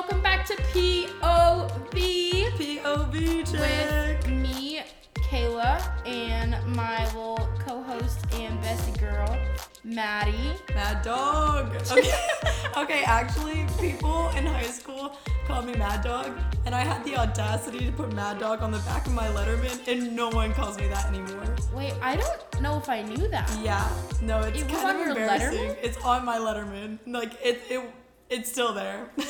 welcome back to POV POV check. with me, Kayla, and my little co-host and bestie girl, Maddie. Mad Dog. Okay. okay, actually, people in high school called me Mad Dog, and I had the audacity to put Mad Dog on the back of my Letterman, and no one calls me that anymore. Wait, I don't know if I knew that. Yeah, no, it's It kind on of your embarrassing. Letterman? It's on my Letterman. Like it, it, it's still there.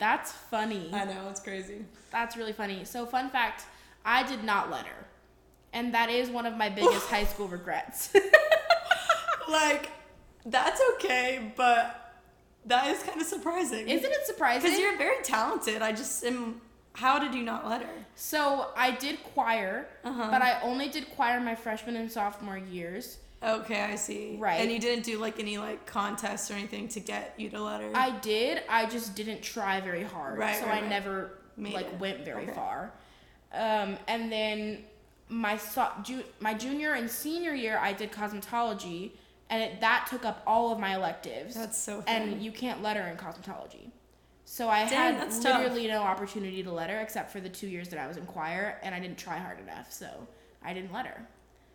That's funny. I know it's crazy. That's really funny. So, fun fact: I did not letter, and that is one of my biggest high school regrets. Like, that's okay, but that is kind of surprising. Isn't it surprising? Because you're very talented. I just am. How did you not letter? So I did choir, Uh-huh. but I only did choir my freshman and sophomore years. Okay, I see. Right. And you didn't do like any like contests or anything to get you to letter. I did. I just didn't try very hard, Right, so right, I right. never Made like it. went very Okay. far. Um, and then my so- ju- my junior and senior year, I did cosmetology, and it, that took up all of my electives. That's so funny. and you can't letter in cosmetology. So I Dang, had that's tough. literally no opportunity to letter except for the two years that I was in choir, and I didn't try hard enough, so I didn't letter.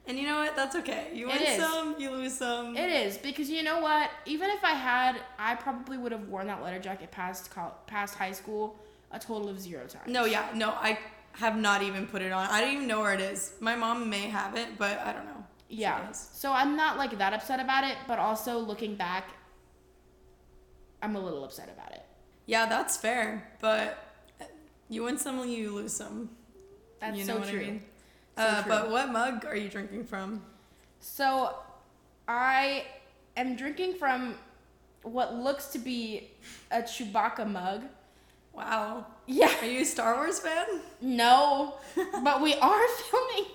And you know what? That's okay. You win some, you lose some. It is because you know what? Even if I had, I probably would have worn that letter jacket past col- past high school a total of zero times. no, yeah, no, I have not even put it on. I don't even know where it is. My mom may have it, but I don't know. Yeah. So I'm not like that upset about it, but also looking back, I'm a little upset about it. Yeah, that's fair. But you win some, you lose some. That's you know so what true. I mean? Uh. But what mug are you drinking from? So I am drinking from what looks to be a Chewbacca mug. Wow. Yeah. Are you a Star Wars fan? No, but we are filming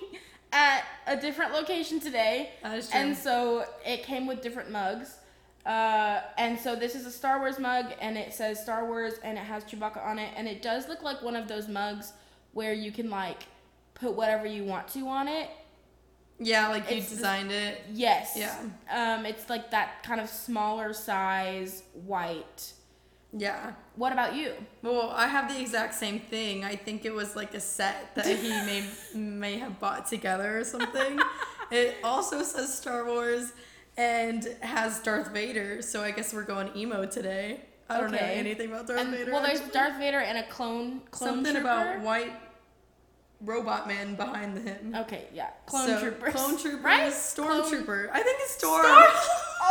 at a different location today. That is true. And so it came with different mugs. Uh, and so this is a Star Wars mug, and it says Star Wars, and it has Chewbacca on it, and it does look like one of those mugs where you can like put whatever you want to on it. yeah, like you It's designed it. Yes. Yeah. Um, it's like that kind of smaller size white. Yeah. What about you? Well, I have the exact same thing. I think it was like a set that he may may have bought together or something. it also says Star Wars and has Darth Vader, so I guess we're going emo today. I don't know anything about Darth And, Vader. well, there's. Darth Vader and a clone clone something trooper. about white robot man behind him. Okay, yeah, clone So, troopers. Clone troopers. right? Stormtrooper. I think it's Storm.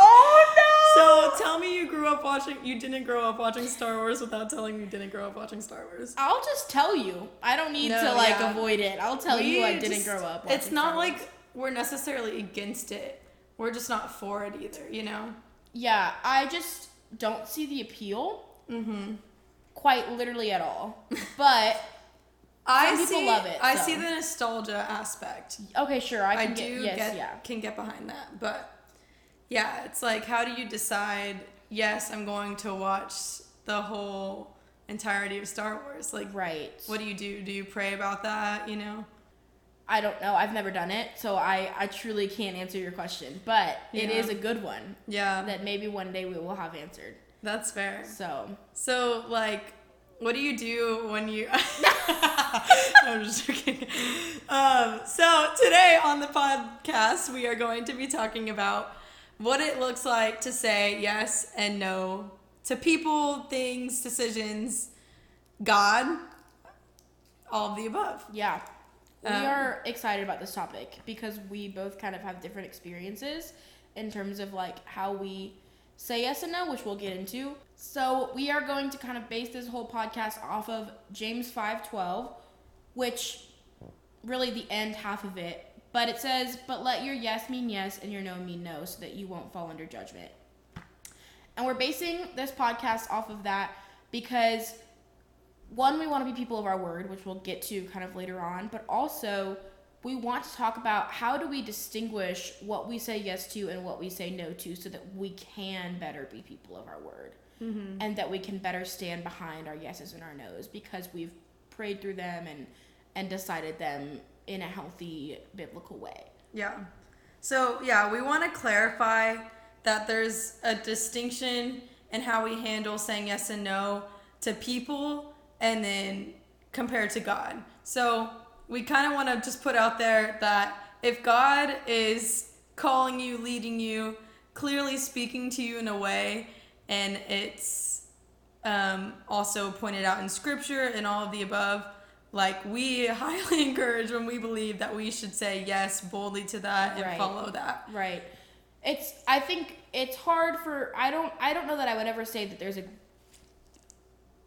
Oh no! So tell me you grew up watching. You didn't grow up watching Star Wars without telling me you didn't grow up watching Star Wars. I'll just tell you. I don't need No, to like yeah. avoid it. I'll tell you We I didn't just- grow up. It's not like we're necessarily against it. We're just not for it either, you know? Yeah, I just don't see the appeal. Mm-hmm. Quite literally at all. But I people see, love it, I so. see the nostalgia aspect. okay, sure, I I, can do get get, yes, yeah. can get behind that, but yeah, it's like how do you decide? Yes, I'm going to watch the whole entirety of Star Wars. Like, Right. what do you do? Do you pray about that? You know? I don't know. I've never done it, so I I truly can't answer your question. But it Yeah. is a good one Yeah, that maybe one day we will have answered. that's fair. So So, like, what do you do when you? I'm just joking. Um, so today on the podcast, we are going to be talking about what it looks like to say yes and no to people, things, decisions, God, all of the above. yeah, we Um, are excited about this topic because we both kind of have different experiences in terms of like how we say yes and no, which we'll get into. So we are going to kind of base this whole podcast off of James five twelve, which really the end half of it. But it says, "But let your yes mean yes and your no mean no, so that you won't fall under judgment." And we're basing this podcast off of that because one, we want to be people of our word, which we'll get to kind of later on, but also we want to talk about how do we distinguish what we say yes to and what we say no to so that we can better be people of our word Mm-hmm. and that we can better stand behind our yeses and our nos because we've prayed through them and and decided them in a healthy biblical way. Yeah. So, yeah, we want to clarify that there's a distinction in how we handle saying yes and no to people and then compared to God. So we kind of want to just put out there that if God is calling you, leading you, clearly speaking to you in a way, and it's um, also pointed out in scripture and all of the above, like we highly encourage when we believe that we should say yes boldly to that and Right. follow that. Right. It's I think it's hard for I don't I don't know that I would ever say that there's a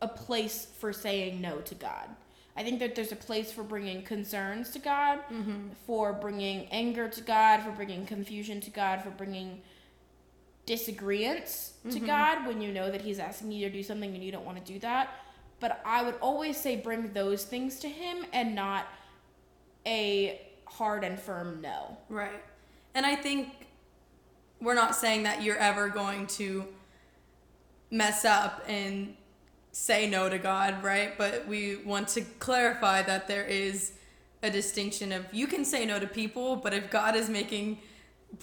a place for saying no to God. I think that there's a place for bringing concerns to God, for bringing anger to God, for bringing confusion to God, for bringing disagreements to mm-hmm. God when you know that He's asking you to do something and you don't want to do that. But I would always say bring those things to Him and not a hard and firm no. Right. And I think we're not saying that you're ever going to mess up and say no to God, right? But we want to clarify that there is a distinction of you can say no to people, but if God is making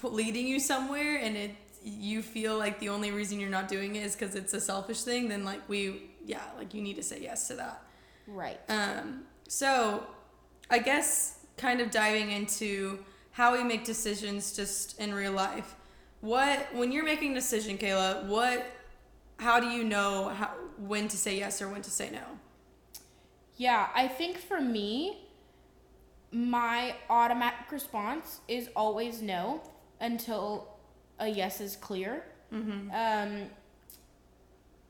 leading you somewhere and it you feel like the only reason you're not doing it is because it's a selfish thing, then like we yeah, like you need to say yes to that. Right. Um, so, I guess kind of diving into how we make decisions just in real life. What when you're making a decision, Kayla? What? How do you know how when to say yes or when to say no? Yeah, I think for me, my automatic response is always no until a yes is clear. Um,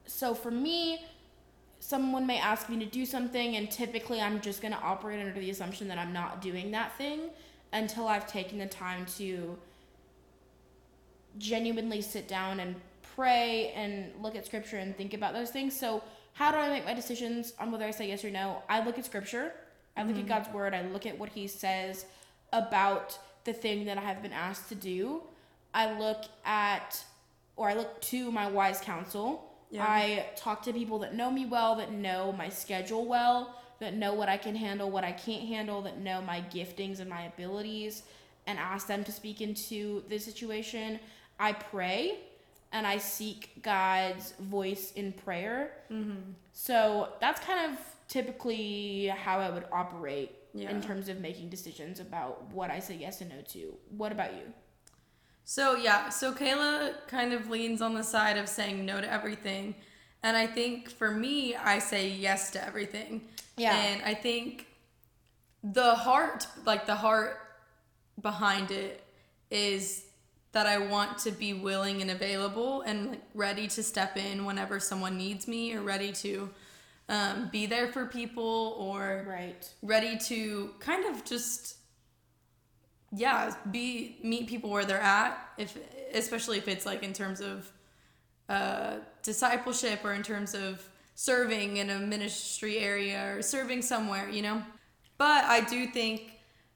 so for me, someone may ask me to do something, and typically I'm just going to operate under the assumption that I'm not doing that thing until I've taken the time to genuinely sit down and pray and look at scripture and think about those things. So, how do I make my decisions on whether I say yes or no? I look at scripture, I look at God's word, I look at what He says about the thing that I have been asked to do. I look at, or I look to my wise counsel. Yeah. I talk to people that know me well, that know my schedule well, that know what I can handle, what I can't handle, that know my giftings and my abilities, and ask them to speak into the situation. I pray and I seek God's voice in prayer. Mm-hmm. So that's kind of typically how I would operate Yeah. in terms of making decisions about what I say yes and no to. What about you? So yeah, so Kayla kind of leans on the side of saying no to everything. And I think for me, I say yes to everything. Yeah. And I think the heart, like the heart behind it is that I want to be willing and available and like ready to step in whenever someone needs me or ready to um, be there for people or Right. ready to kind of just yeah be meet people where they're at if especially if it's like in terms of uh, discipleship or in terms of serving in a ministry area or serving somewhere you know but i do think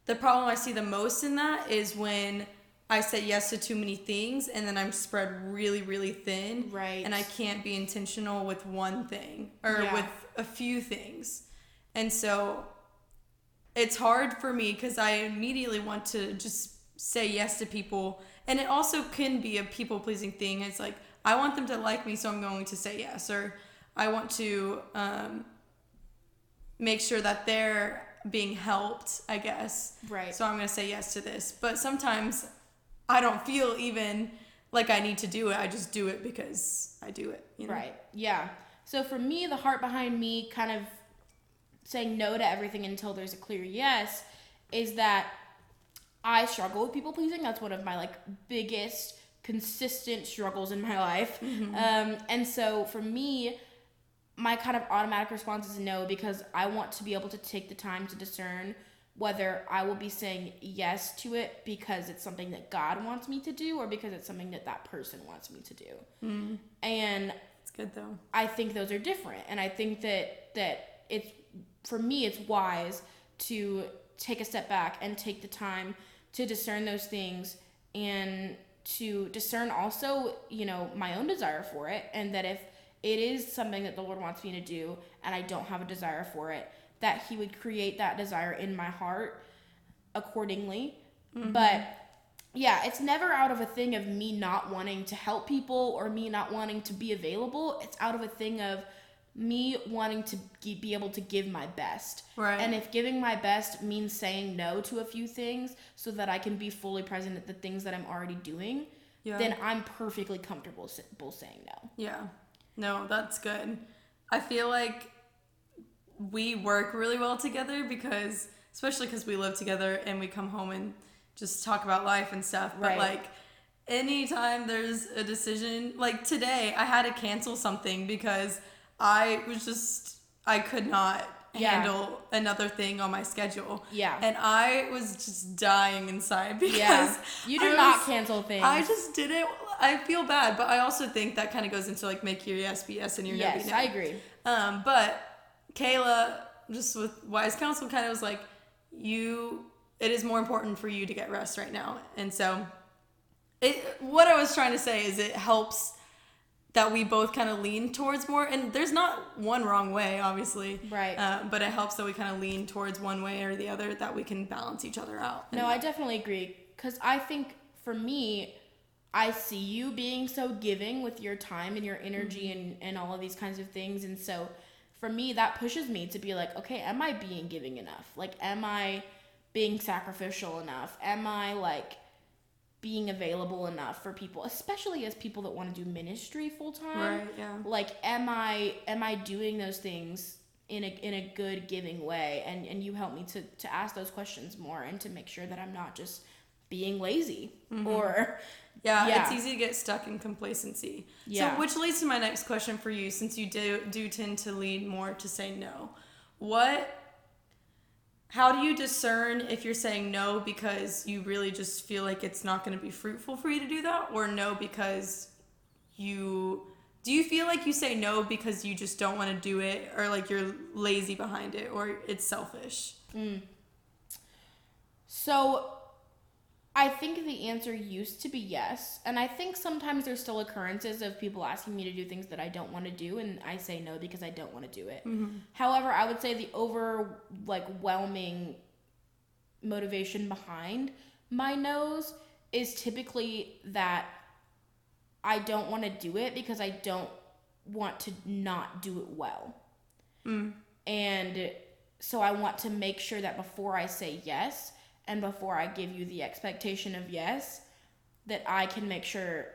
the problem i see the most in that is when i say yes to too many things and then i'm spread really really thin Right. and i can't be intentional with one thing or Yeah. with a few things and so it's hard for me because I immediately want to just say yes to people. And it also can be a people pleasing thing. It's like, I want them to like me, so I'm going to say yes. Or I want to um, make sure that they're being helped, I guess. Right. So I'm going to say yes to this. But sometimes I don't feel even like I need to do it. I just do it because I do it. You know? Right. Yeah. So for me, the heart behind me kind of saying no to everything until there's a clear yes is that I struggle with people pleasing. That's one of my like biggest consistent struggles in my life. Um, and so for me, my kind of automatic response is no because I want to be able to take the time to discern whether I will be saying yes to it because it's something that God wants me to do or because it's something that that person wants me to do. And It's good though. I think those are different, and I think that that it's for me it's wise to take a step back and take the time to discern those things and to discern also you know my own desire for it. And that if it is something that the lord wants me to do and i don't have a desire for it that he would create that desire in my heart accordingly. Mm-hmm. But yeah, it's never out of a thing of me not wanting to help people or me not wanting to be available. It's out of a thing of me wanting to be able to give my best. Right. And if giving my best means saying no to a few things so that I can be fully present at the things that I'm already doing, Yeah. then I'm perfectly comfortable saying no. Yeah. No, that's good. I feel like we work really well together because, especially because we live together and we come home and just talk about life and stuff. But Right. like, anytime there's a decision, like today, I had to cancel something because I was just, I could not Yeah. handle another thing on my schedule. Yeah. And I was just dying inside because Yeah. You do I not was- cancel things. I just didn't. I feel bad, but I also think that kind of goes into like make your yes be yes and your no be no. I agree. Um, but Kayla, just with wise counsel, kind of was like, you. It is more important for you to get rest right now, and so, it. What I was trying to say is it helps that we both kind of lean towards more, and there's not one wrong way, obviously. Right. Uh, but it helps that we kind of lean towards one way or the other, that we can balance each other out. No, I definitely agree. Because I think for me, I see you being so giving with your time and your energy and, and all of these kinds of things. And so for me, that pushes me to be like, okay, am I being giving enough? Like, am I being sacrificial enough? Am I like being available enough for people, especially as people that want to do ministry full time? Right. Yeah. like am i am i doing those things in a in a good giving way and and you help me to to ask those questions more and to make sure that i'm not just being lazy mm-hmm. or Yeah, Yeah. it's easy to get stuck in complacency. Yeah. So, which leads to my next question for you, since you do do tend to lean more to say no. What? How do you discern if you're saying no because you really just feel like it's not going to be fruitful for you to do that, or no because you do you feel like you say no because you just don't want to do it, or like you're lazy behind it, or it's selfish? Hmm. so i think the answer used to be yes and i think sometimes there's still occurrences of people asking me to do things that i don't want to do and i say no because i don't want to do it. Mm-hmm. However i would say the over like whelming motivation behind my no's is typically that I don't want to do it because I don't want to not do it well. Mm. And so I want to make sure that before I say yes and before I give you the expectation of yes, that I can make sure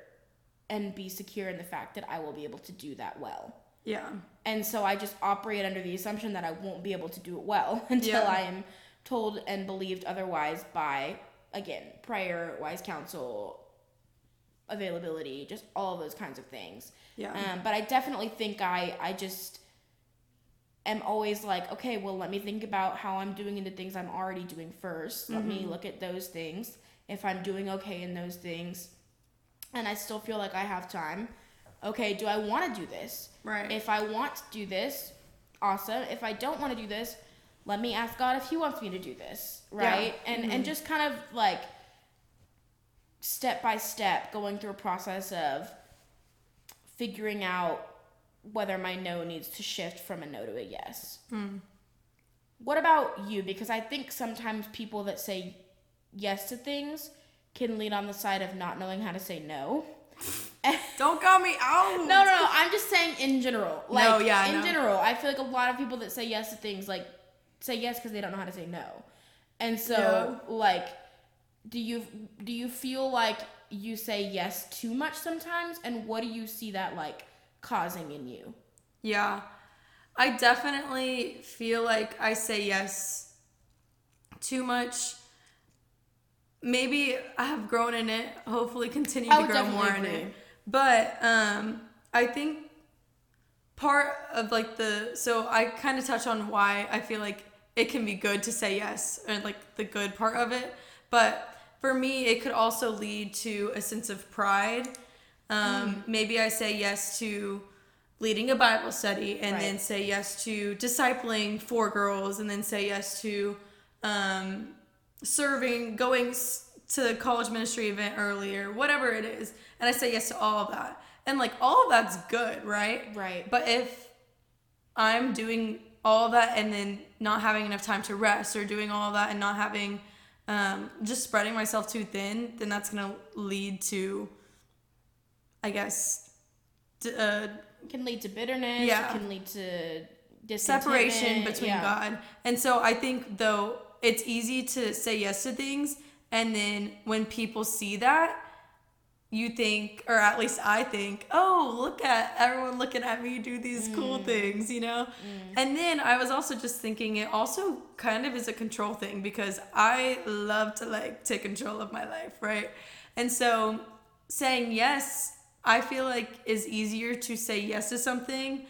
and be secure in the fact that I will be able to do that well. Yeah. And so I just operate under the assumption that I won't be able to do it well until Yeah. I am told and believed otherwise by, again, prayer, wise counsel, availability, just all of those kinds of things. Yeah. Um, but I definitely think I, I just am always like, okay, well, let me think about how I'm doing in the things I'm already doing 1st Let me mm-hmm. look at those things. If I'm doing okay in those things and I still feel like I have time, okay, do I want to do this? Right. If I want to do this, awesome. If I don't want to do this, let me ask God if He wants me to do this, right? And and mm-hmm. just kind of like step by step going through a process of figuring out whether my no needs to shift from a no to a yes. Hmm. What about you? Because I think sometimes people that say yes to things can lean on the side of not knowing how to say no. Don't call me out. No, no, no. I'm just saying in general. Like No, yeah, in know. general, I feel like a lot of people that say yes to things like say yes because they don't know how to say no. And so like do you do you feel like you say yes too much sometimes and what do you see that like causing in you? Yeah. I definitely feel like I say yes too much. Maybe I have grown in it, hopefully continue I to grow more in it. But um I think part of like the so I kind of touch on why I feel like it can be good to say yes or like the good part of it, but for me it could also lead to a sense of pride. Um maybe I say yes to leading a Bible study and Right. then say yes to discipling four girls and then say yes to um, serving, going to the college ministry event earlier, whatever it is. And I say yes to all of that. And like all of that's good, right? Right. But if I'm doing all that and then not having enough time to rest or doing all of that and not having um, just spreading myself too thin, then that's going to lead to, I guess, d- uh, Can lead to bitterness. Yeah. It can lead to separation between yeah. God. And so I think though it's easy to say yes to things and then when people see that you think or at least I think, "Oh, look at everyone looking at me do these cool Mm. things," you know? And then I was also just thinking it also kind of is a control thing because I love to like take control of my life, right? And so saying yes, I feel like is easier to say yes to something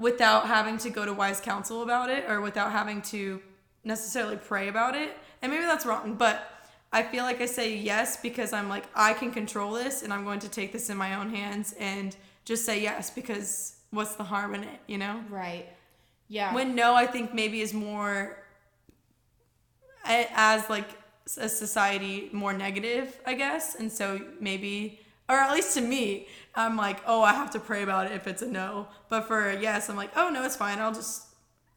without having to go to wise counsel about it or without having to necessarily pray about it. And maybe that's wrong, but I feel like I say yes because I'm like, I can control this and I'm going to take this in my own hands and just say yes because what's the harm in it, you know? Right. Yeah. When no, I think maybe is more as like a society more negative, I guess. And so maybe, or at least to me, I'm like, oh, I have to pray about it if it's a no. But for a yes, I'm like, oh no, it's fine. I'll just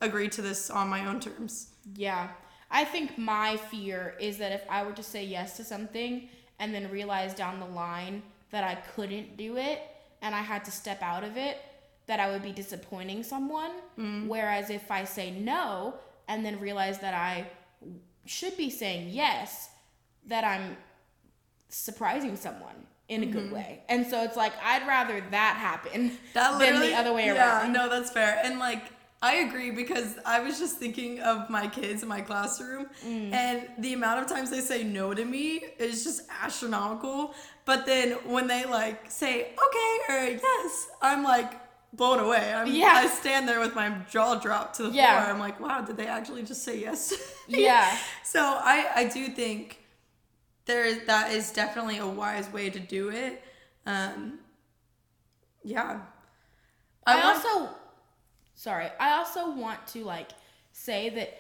agree to this on my own terms. Yeah. I think my fear is that if I were to say yes to something and then realize down the line that I couldn't do it and I had to step out of it, that I would be disappointing someone. Mm. Whereas if I say no and then realize that I should be saying yes, that I'm surprising someone in a good way. And so it's like I'd rather that happen That than the other way yeah, around. Yeah, no, that's fair. And like, I agree because I was just thinking of my kids in my classroom, Mm. and the amount of times they say no to me is just astronomical. But then when they like say okay or yes, I'm like blown away. I'm, Yeah. I stand there with my jaw dropped to the Yeah. floor. I'm like, wow, did they actually just say yes? Yeah. So I I do think there that is definitely a wise way to do it. Um, yeah. I, want- also sorry, I also want to like say that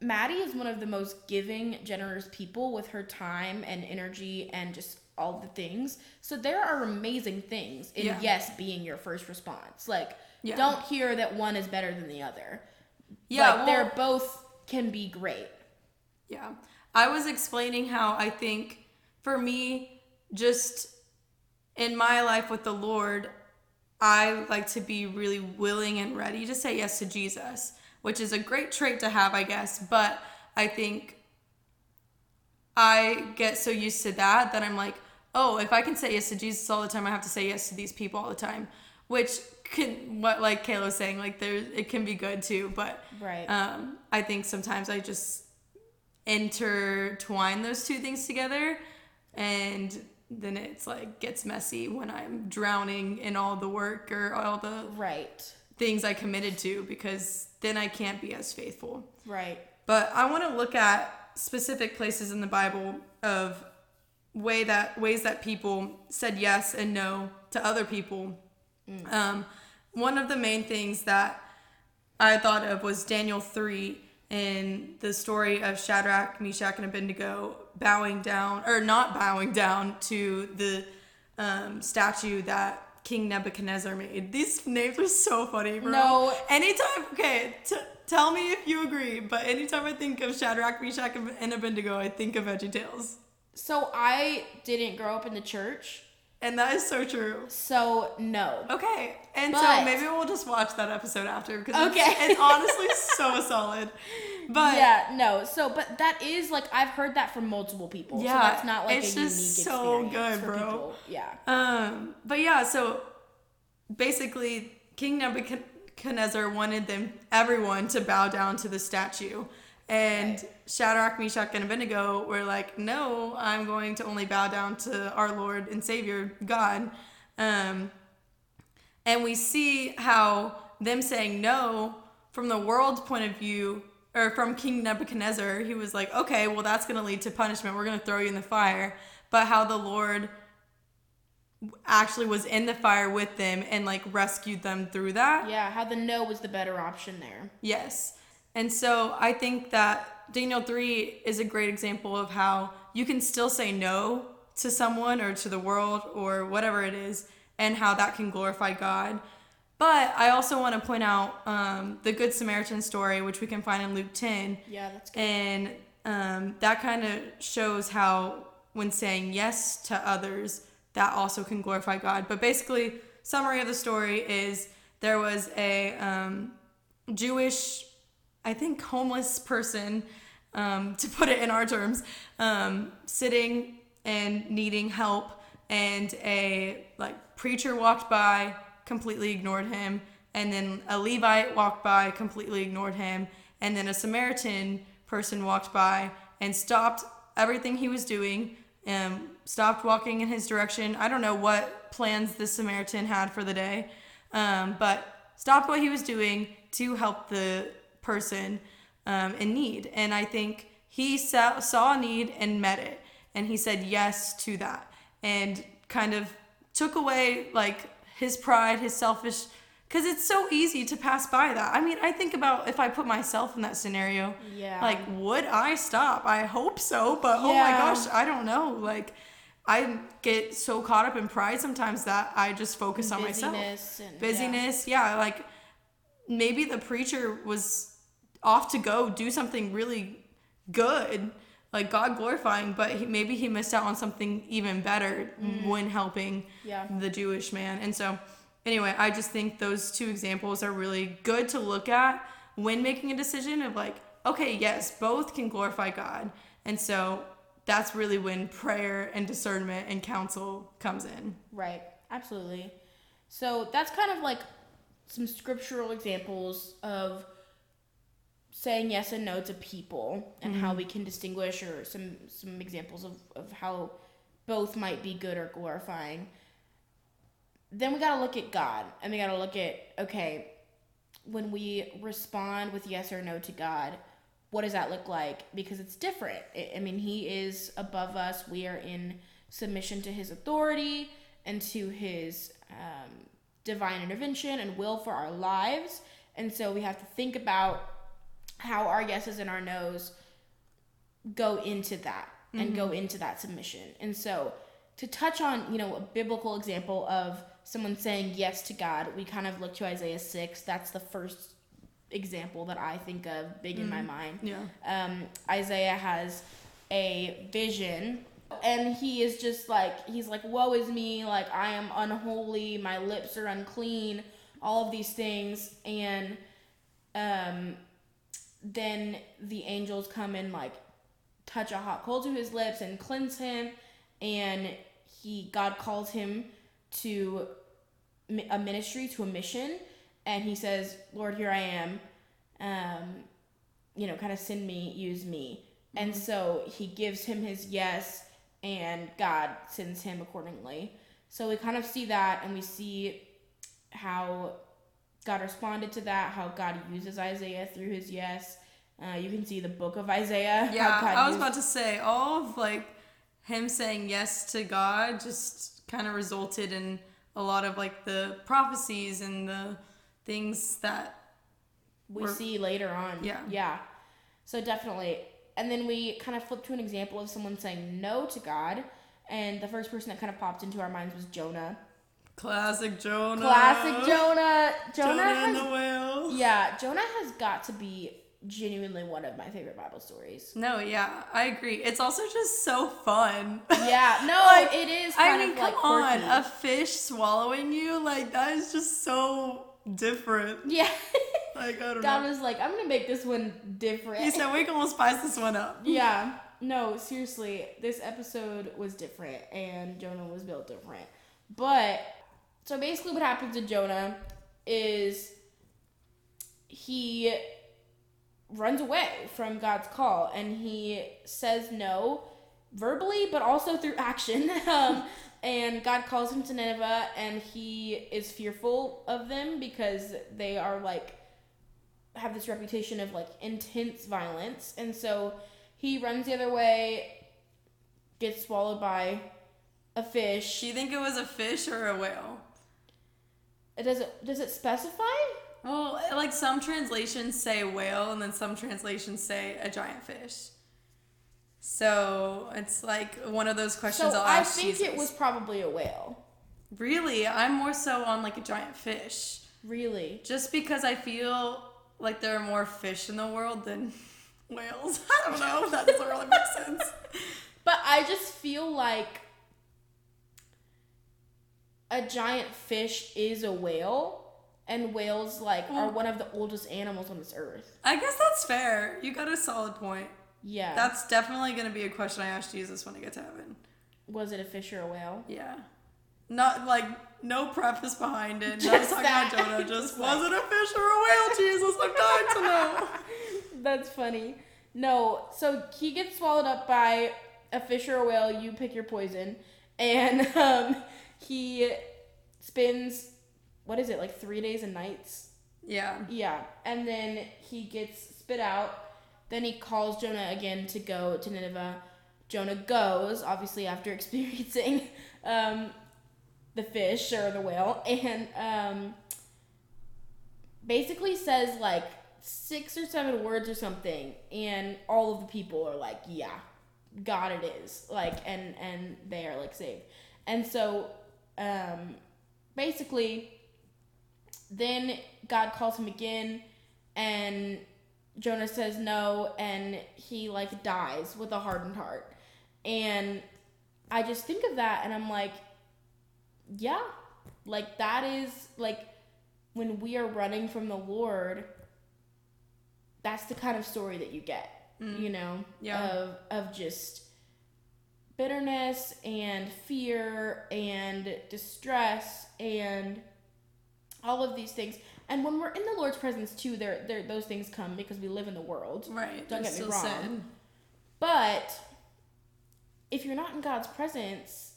Maddie is one of the most giving, generous people with her time and energy and just all the things. So there are amazing things in Yeah. yes being your first response. Like Yeah. don't hear that one is better than the other. Yeah, like well- they're both can be great. Yeah. I was explaining how I think for me, just in my life with the Lord, I like to be really willing and ready to say yes to Jesus, which is a great trait to have, I guess. But I think I get so used to that that I'm like, oh, if I can say yes to Jesus all the time, I have to say yes to these people all the time, which can what like Kayla was saying, like there it can be good too, but Right. um, I think sometimes I just intertwine those two things together, and then it's like gets messy when I'm drowning in all the work or all the right. things I committed to because then I can't be as faithful. Right. But I want to look at specific places in the Bible of way that ways that people said yes and no to other people. Um, one of the main things that I thought of was Daniel three in the story of Shadrach, Meshach, and Abednego bowing down or not bowing down to the um, statue that King Nebuchadnezzar made. These names are so funny, bro. No. Anytime, okay, t- tell me if you agree, but anytime I think of Shadrach, Meshach, and Abednego, I think of Veggie Tales. So I didn't grow up in the church, And that is so true. so no. Okay, and so maybe we'll just watch that episode after because Okay. it's, it's honestly so solid. But yeah, no. So, but that is like I've heard that from multiple people. so Yeah, that's not like it's just so good, bro. people. Yeah. Um, but yeah, so basically, King Nebuchadnezzar wanted them everyone to bow down to the statue, and Right. Shadrach, Meshach, and Abednego were like, "No, I'm going to only bow down to our Lord and Savior God." Um, and we see how them saying no from the world's point of view or from king nebuchadnezzar he was like okay well that's going to lead to punishment we're going to throw you in the fire but how the lord actually was in the fire with them and like rescued them through that Yeah, how the no was the better option there. Yes. And so I think that Daniel 3 is a great example of how you can still say no to someone or to the world or whatever it is, and how that can glorify God. But I also want to point out um, the Good Samaritan story, which we can find in Luke 10. Yeah, that's good. And um, that kind of shows how, when saying yes to others, that also can glorify God. But basically, summary of the story is there was a um, Jewish, I think, homeless person, um, to put it in our terms, um, sitting and needing help, and a like preacher walked by, completely ignored him, and then a Levite walked by, completely ignored him, and then a Samaritan person walked by and stopped everything he was doing, um, stopped walking in his direction. I don't know what plans the Samaritan had for the day, um, but stopped what he was doing to help the person um, in need. And I think he saw, saw a need and met it. And he said yes to that and kind of took away like his pride, his selfish, because it's so easy to pass by that. I mean, I think about if I put myself in that scenario. Yeah. Like, would I stop? I hope so, but oh my gosh, I don't know. Like, I get so caught up in pride sometimes that I just focus on myself. Busyness yeah. Busyness, yeah. Like, maybe the preacher was off to go do something really good, like God glorifying, but he, maybe he missed out on something even better when helping Mm. Yeah. the Jewish man. And so, anyway, I just think those two examples are really good to look at when making a decision of like, okay, yes, both can glorify God. And so that's really when prayer and discernment and counsel comes in. Right. Absolutely. So that's kind of like some scriptural examples of saying yes and no to people and how we can distinguish or some some examples of, of how both might be good or glorifying. Then we gotta look at God and we gotta look at okay, when we respond with yes or no to God, what does that look like? Because it's different. I I mean, He is above us. We are in submission to His authority and to His um, divine intervention and will for our lives. And so we have to think about how our yeses and our nos go into that and go into that submission. And so to touch on, you know, a biblical example of someone saying yes to God, we kind of look to Isaiah 6. That's the first example that I think of big in my mind. Yeah. Um, Isaiah has a vision and he is just like he's like woe is me like i am unholy my lips are unclean all of these things and um then the angels come and like touch a hot coal to his lips and cleanse him. And he god calls him to a ministry to a mission. And he says lord here i am. Um you know kind of send me use me. And so he gives him his yes and god sends him accordingly. So we kind of see that and we see how god responded to that how god uses isaiah through his yes uh, you can see the book of isaiah how Yeah, I was used- about to say all of like him saying yes to God just kind of resulted in a lot of like the prophecies and the things that we Or- see later on. Yeah. Yeah. So definitely. And then we kind of flip to an example of someone saying no to God. And the first person that kind of popped into our minds was Jonah. Classic Jonah. Classic Jonah. Jonah, Jonah and has, the whale. Yeah, Jonah has got to be genuinely one of my favorite Bible stories. No, yeah, I agree. It's also just so fun. Yeah, no, Like, it is I mean, come like on, a fish swallowing you like that is just so different. yeah. Like I don't God know. was like, I'm gonna make this one different. He said we can almost spice this one up. Yeah. No, seriously, this episode was different and Jonah was built different. But so basically what happens to Jonah is he runs away from God's call and he says no verbally but also through action. um, and God calls him to Nineveh and he is fearful of them because they are like have this reputation of like intense violence and so he runs the other way gets swallowed by a fish you think it was a fish or a whale? Does it does it specify Well, like some translations say whale, and then some translations say a giant fish. So it's like one of those questions so I'll ask. i think Jesus. it was probably a whale really. I'm more so on like a giant fish, really just because I feel like there are more fish in the world than whales. I don't know. That doesn't really make sense. but i just feel like a giant fish is a whale, and whales like are one of the oldest animals on this earth. I guess that's fair. You got a solid point. Yeah. That's definitely going to be a question I ask Jesus when I get to heaven. was it a fish or a whale? Yeah. Not like no preface behind it. Just talking that. about Jonah. Just Just like- was it a fish or a whale? Jesus, I'm dying to know. That's funny. No, so he gets swallowed up by a fish or a whale. You pick your poison, and um, he spends what is it like three days and nights? Yeah. Yeah, and then he gets spit out. Then he calls Jonah again to go to Nineveh. Jonah goes, obviously after experiencing um, the fish or the whale, and um, basically says like six or seven words or something, and all of the people are like, "Yeah, God, it is." Like, and and they are like saved, and so um, basically, then God calls him again, and Jonah says no, and he like dies with a hardened heart. And I just think of that and I'm like, yeah, like that is like when we are running from the Lord, that's the kind of story that you get, you know, Yeah. of of just bitterness and fear and distress and all of these things. And when we're in the Lord's presence too, there there those things come because we live in the world. Right. Don't get me wrong. But if you're not in God's presence,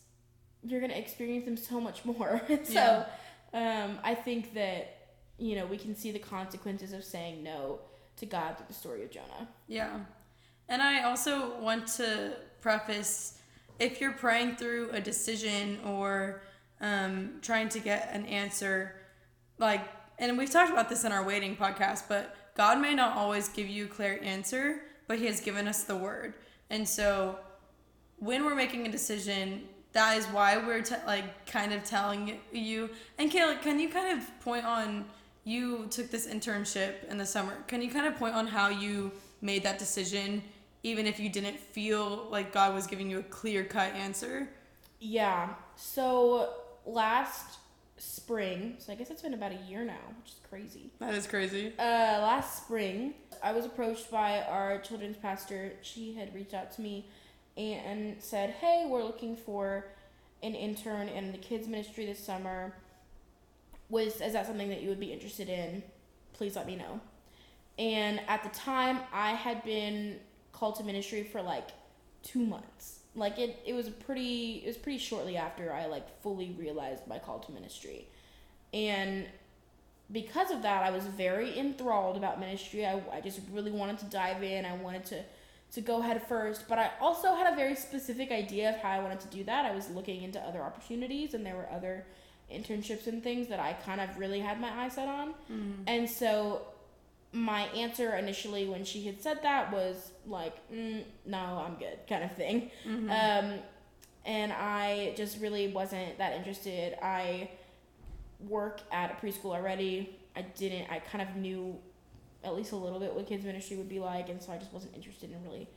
you're gonna experience them so much more. so um, I think that you know we can see the consequences of saying no to God through the story of Jonah. Yeah. And I also want to preface if you're praying through a decision or um, trying to get an answer, like, and we've talked about this in our waiting podcast, but God may not always give you a clear answer, but He has given us the word. And so when we're making a decision, that is why we're te- like kind of telling you. And Kayla, can you kind of point on you took this internship in the summer? Can you kind of point on how you made that decision, even if you didn't feel like God was giving you a clear cut answer? Yeah. So last spring, so I guess it's been about a year now, which is crazy. That is crazy. Uh, last spring, I was approached by our children's pastor. She had reached out to me and said, "Hey, we're looking for an intern in the kids ministry this summer. Was is that something that you would be interested in? Please let me know." And at the time, I had been called to ministry for like two months. Like it, it was pretty, it was pretty shortly after I like fully realized my call to ministry, and because of that, I was very enthralled about ministry. I, I just really wanted to dive in. I wanted to, to go head first. But I also had a very specific idea of how I wanted to do that. I was looking into other opportunities, and there were other internships and things that I kind of really had my eyes set on. Mm-hmm. And so my answer initially when she had said that was like, mm, no, I'm good, kind of thing. Um, and I just really wasn't that interested. I work at a preschool already. I didn't, I kind of knew at least a little bit what kids ministry would be like, and so I just wasn't interested in really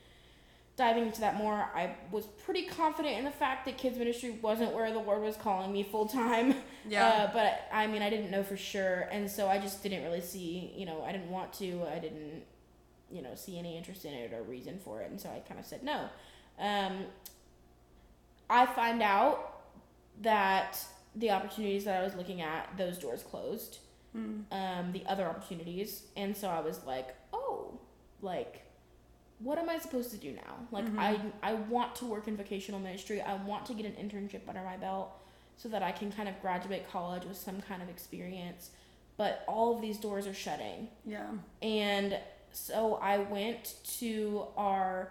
diving into that more. I was pretty confident in the fact that kids ministry wasn't where the Lord was calling me full time. Yeah. Uh, but I mean, I didn't know for sure, and so I just didn't really see, you know, I didn't want to, I didn't, you know, see any interest in it or reason for it, and so I kind of said no. Um, I find out that the opportunities that I was looking at, those doors closed. Um, the other opportunities, and so I was like, oh, like, what am I supposed to do now? Like, mm-hmm. I I want to work in vocational ministry. I want to get an internship under my belt so that I can kind of graduate college with some kind of experience. But all of these doors are shutting. yeah. And so I went to our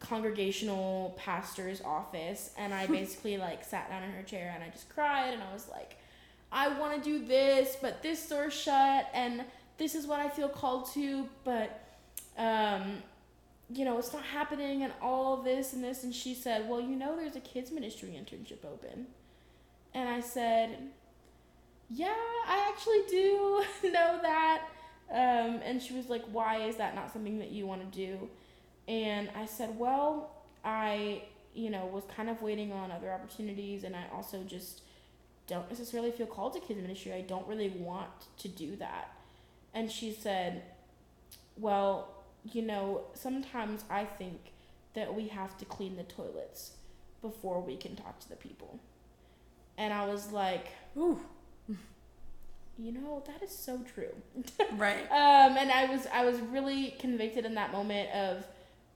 congregational pastor's office and I basically like sat down in her chair and I just cried and I was like, I want to do this, but this door's shut and this is what I feel called to, but um you know, it's not happening and all this and this and she said, "Well, you know there's a kids ministry internship open." And I said, "Yeah, I actually do know that." Um, and she was like, Why is that not something that you want to do? And I said, Well, I, you know, was kind of waiting on other opportunities, and I also just don't necessarily feel called to kids ministry. I don't really want to do that. And she said, Well, you know, sometimes I think that we have to clean the toilets before we can talk to the people. And I was like, Ooh. you know, that is so true. Right. Um, and I was I was really convicted in that moment of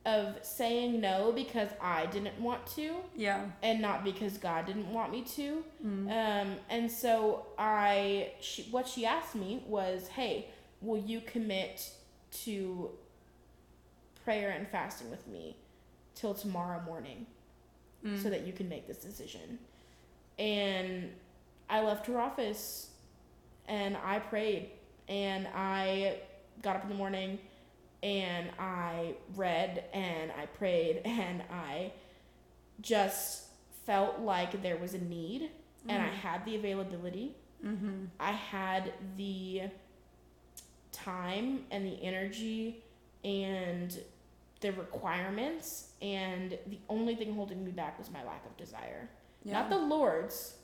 of saying no because I didn't want to Yeah. and not because God didn't want me to. Mm. Um, and so I, she, what she asked me was, "Hey, will you commit to prayer and fasting with me till tomorrow morning, Mm. so that you can make this decision?" And I left her office, and I prayed, and I got up in the morning, and I read, and I prayed, and I just felt like there was a need and I had the availability. Mm-hmm. I had the time and the energy and the requirements, and the only thing holding me back was my lack of desire. Yeah. Not the Lord's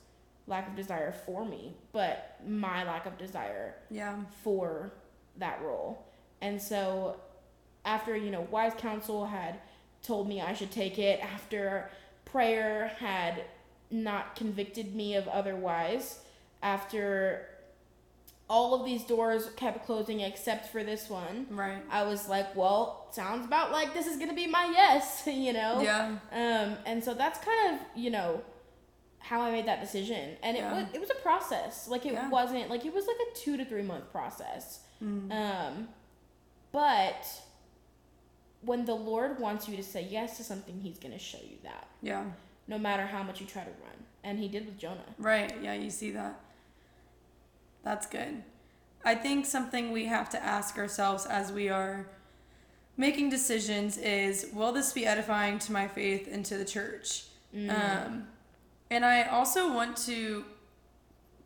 lack of desire for me, but my lack of desire yeah. for that role. And so after, you know, wise counsel had told me I should take it, after prayer had not convicted me of otherwise, after all of these doors kept closing except for this one, Right. I was like, well, sounds about like this is going to be my yes, you know? Yeah. Um, and so that's kind of, you know, how I made that decision. And it Yeah. was it was a process. Like it Yeah. wasn't like it was like a two to three month process. Mm. Um, but when the Lord wants you to say yes to something, He's gonna show you that, Yeah. no matter how much you try to run. And He did with Jonah. Right. Yeah, you see that. That's good. I think something we have to ask ourselves as we are making decisions is will this be edifying to my faith and to the church? Mm. Um, and I also want to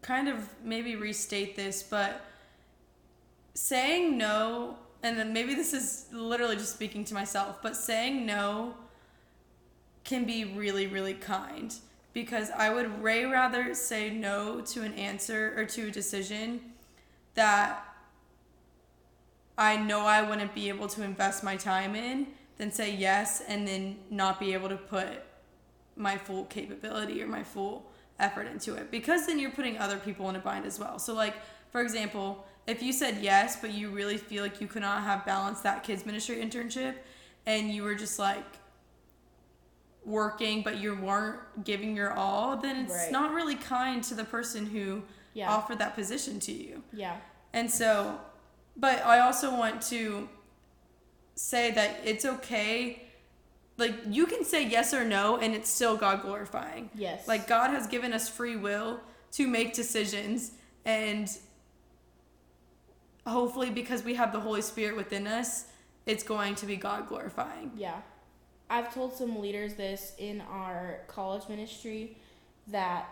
kind of maybe restate this, but saying no, and then maybe this is literally just speaking to myself, but saying no can be really, really kind because I would way rather say no to an answer or to a decision that I know I wouldn't be able to invest my time in than say yes and then not be able to put my full capability or my full effort into it because then you're putting other people in a bind as well. So like for example, if you said yes but you really feel like you could not have balanced that kids ministry internship and you were just like working but you weren't giving your all, then it's Right. not really kind to the person who Yeah. offered that position to you. Yeah. And so, but I also want to say that it's okay. Like, you can say yes or no, and it's still God glorifying. Yes. Like, God has given us free will to make decisions, and hopefully, because we have the Holy Spirit within us, it's going to be God glorifying. Yeah. I've told some leaders this in our college ministry that,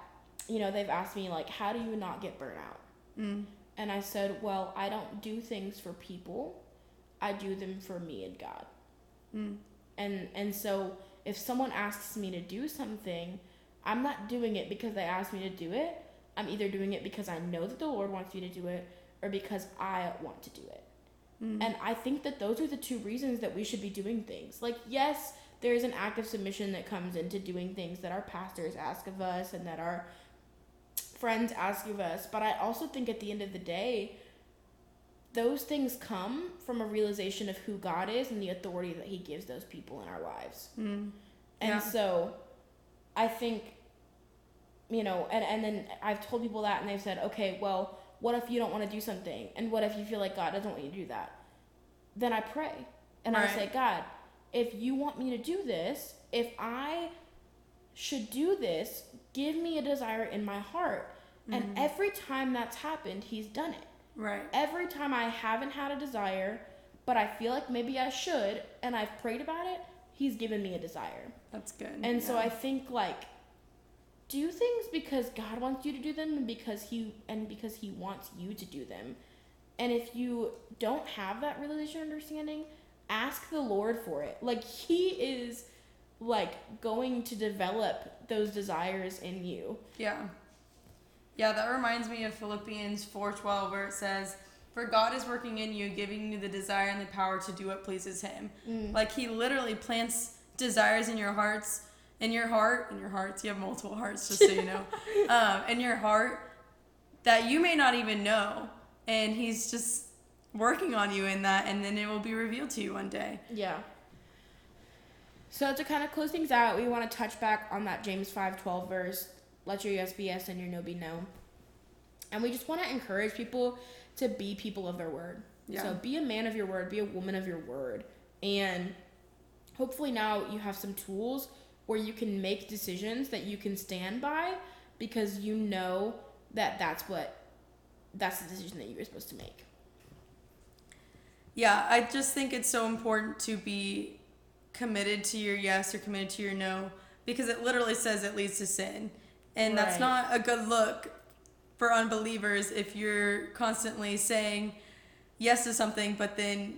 you know, they've asked me, like, how do you not get burnout? Mm. And I said, well, I don't do things for people, I do them for me and God. Mm. And, and so if someone asks me to do something, I'm not doing it because they asked me to do it. I'm either doing it because I know that the Lord wants me to do it or because I want to do it. Mm. And I think that those are the two reasons that we should be doing things. Like, yes, there is an act of submission that comes into doing things that our pastors ask of us and that our friends ask of us. But I also think at the end of the day, those things come from a realization of who God is and the authority that He gives those people in our lives. Mm. And Yeah. so I think, you know, and, and then I've told people that and they've said, okay, well, what if you don't want to do something? And what if you feel like God doesn't want you to do that? Then I pray. And I say, God, if you want me to do this, if I should do this, give me a desire in my heart. And mm-hmm. every time that's happened, He's done it Right. every time I haven't had a desire, but I feel like maybe I should, and I've prayed about it, he's given me a desire. That's good. And so I think like do things because God wants you to do them and because he and because he wants you to do them. And if you don't have that realization understanding, ask the Lord for it. Like he is like going to develop those desires in you. Yeah. Yeah, that reminds me of Philippians 4:12 where it says, "For God is working in you, giving you the desire and the power to do what pleases him." Mm. Like he literally plants desires in your hearts, in your heart, in your hearts. You have multiple hearts just so you know. um, in your heart that you may not even know, and he's just working on you in that and then it will be revealed to you one day. Yeah. So to kind of close things out, we want to touch back on that James 5:12 verse, let your yes be yes and your no be no. And we just want to encourage people to be people of their word. Yeah. So be a man of your word, be a woman of your word. And hopefully now you have some tools where you can make decisions that you can stand by because you know that that's what that's the decision that you were supposed to make. Yeah, I just think it's so important to be committed to your yes or committed to your no because it literally says it leads to sin. And that's not a good look for unbelievers if you're constantly saying yes to something, but then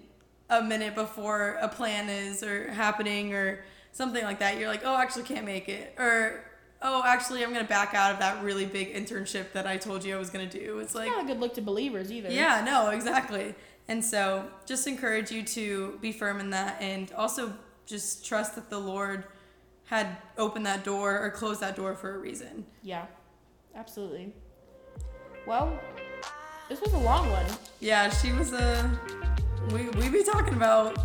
a minute before a plan is or happening or something like that, you're like, oh, I actually can't make it. Or, oh, actually, I'm going to back out of that really big internship that I told you I was going to do. It's like, Not a good look to believers either. yeah, no, exactly. And so just encourage you to be firm in that and also just trust that the Lord had opened that door or closed that door for a reason. Yeah, absolutely. Well, this was a long one. Yeah, she was a. We we be talking about.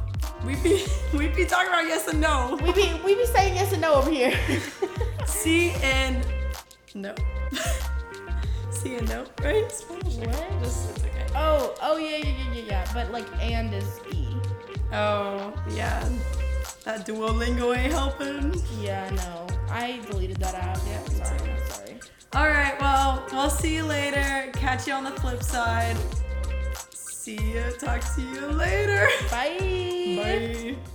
We be we be talking about yes and no. We be we be saying yes and no over here. C and no. C and no, right? Spanish. What? Just it's okay. oh, oh yeah, yeah, yeah, yeah, yeah. But like and is e. Oh yeah, that Duolingo ain't helping. Yeah, no. I deleted that app. Yeah, sorry. I'm sorry. All right, well, we'll see you later. Catch you on the flip side. See you. Talk to you later. Bye. Bye.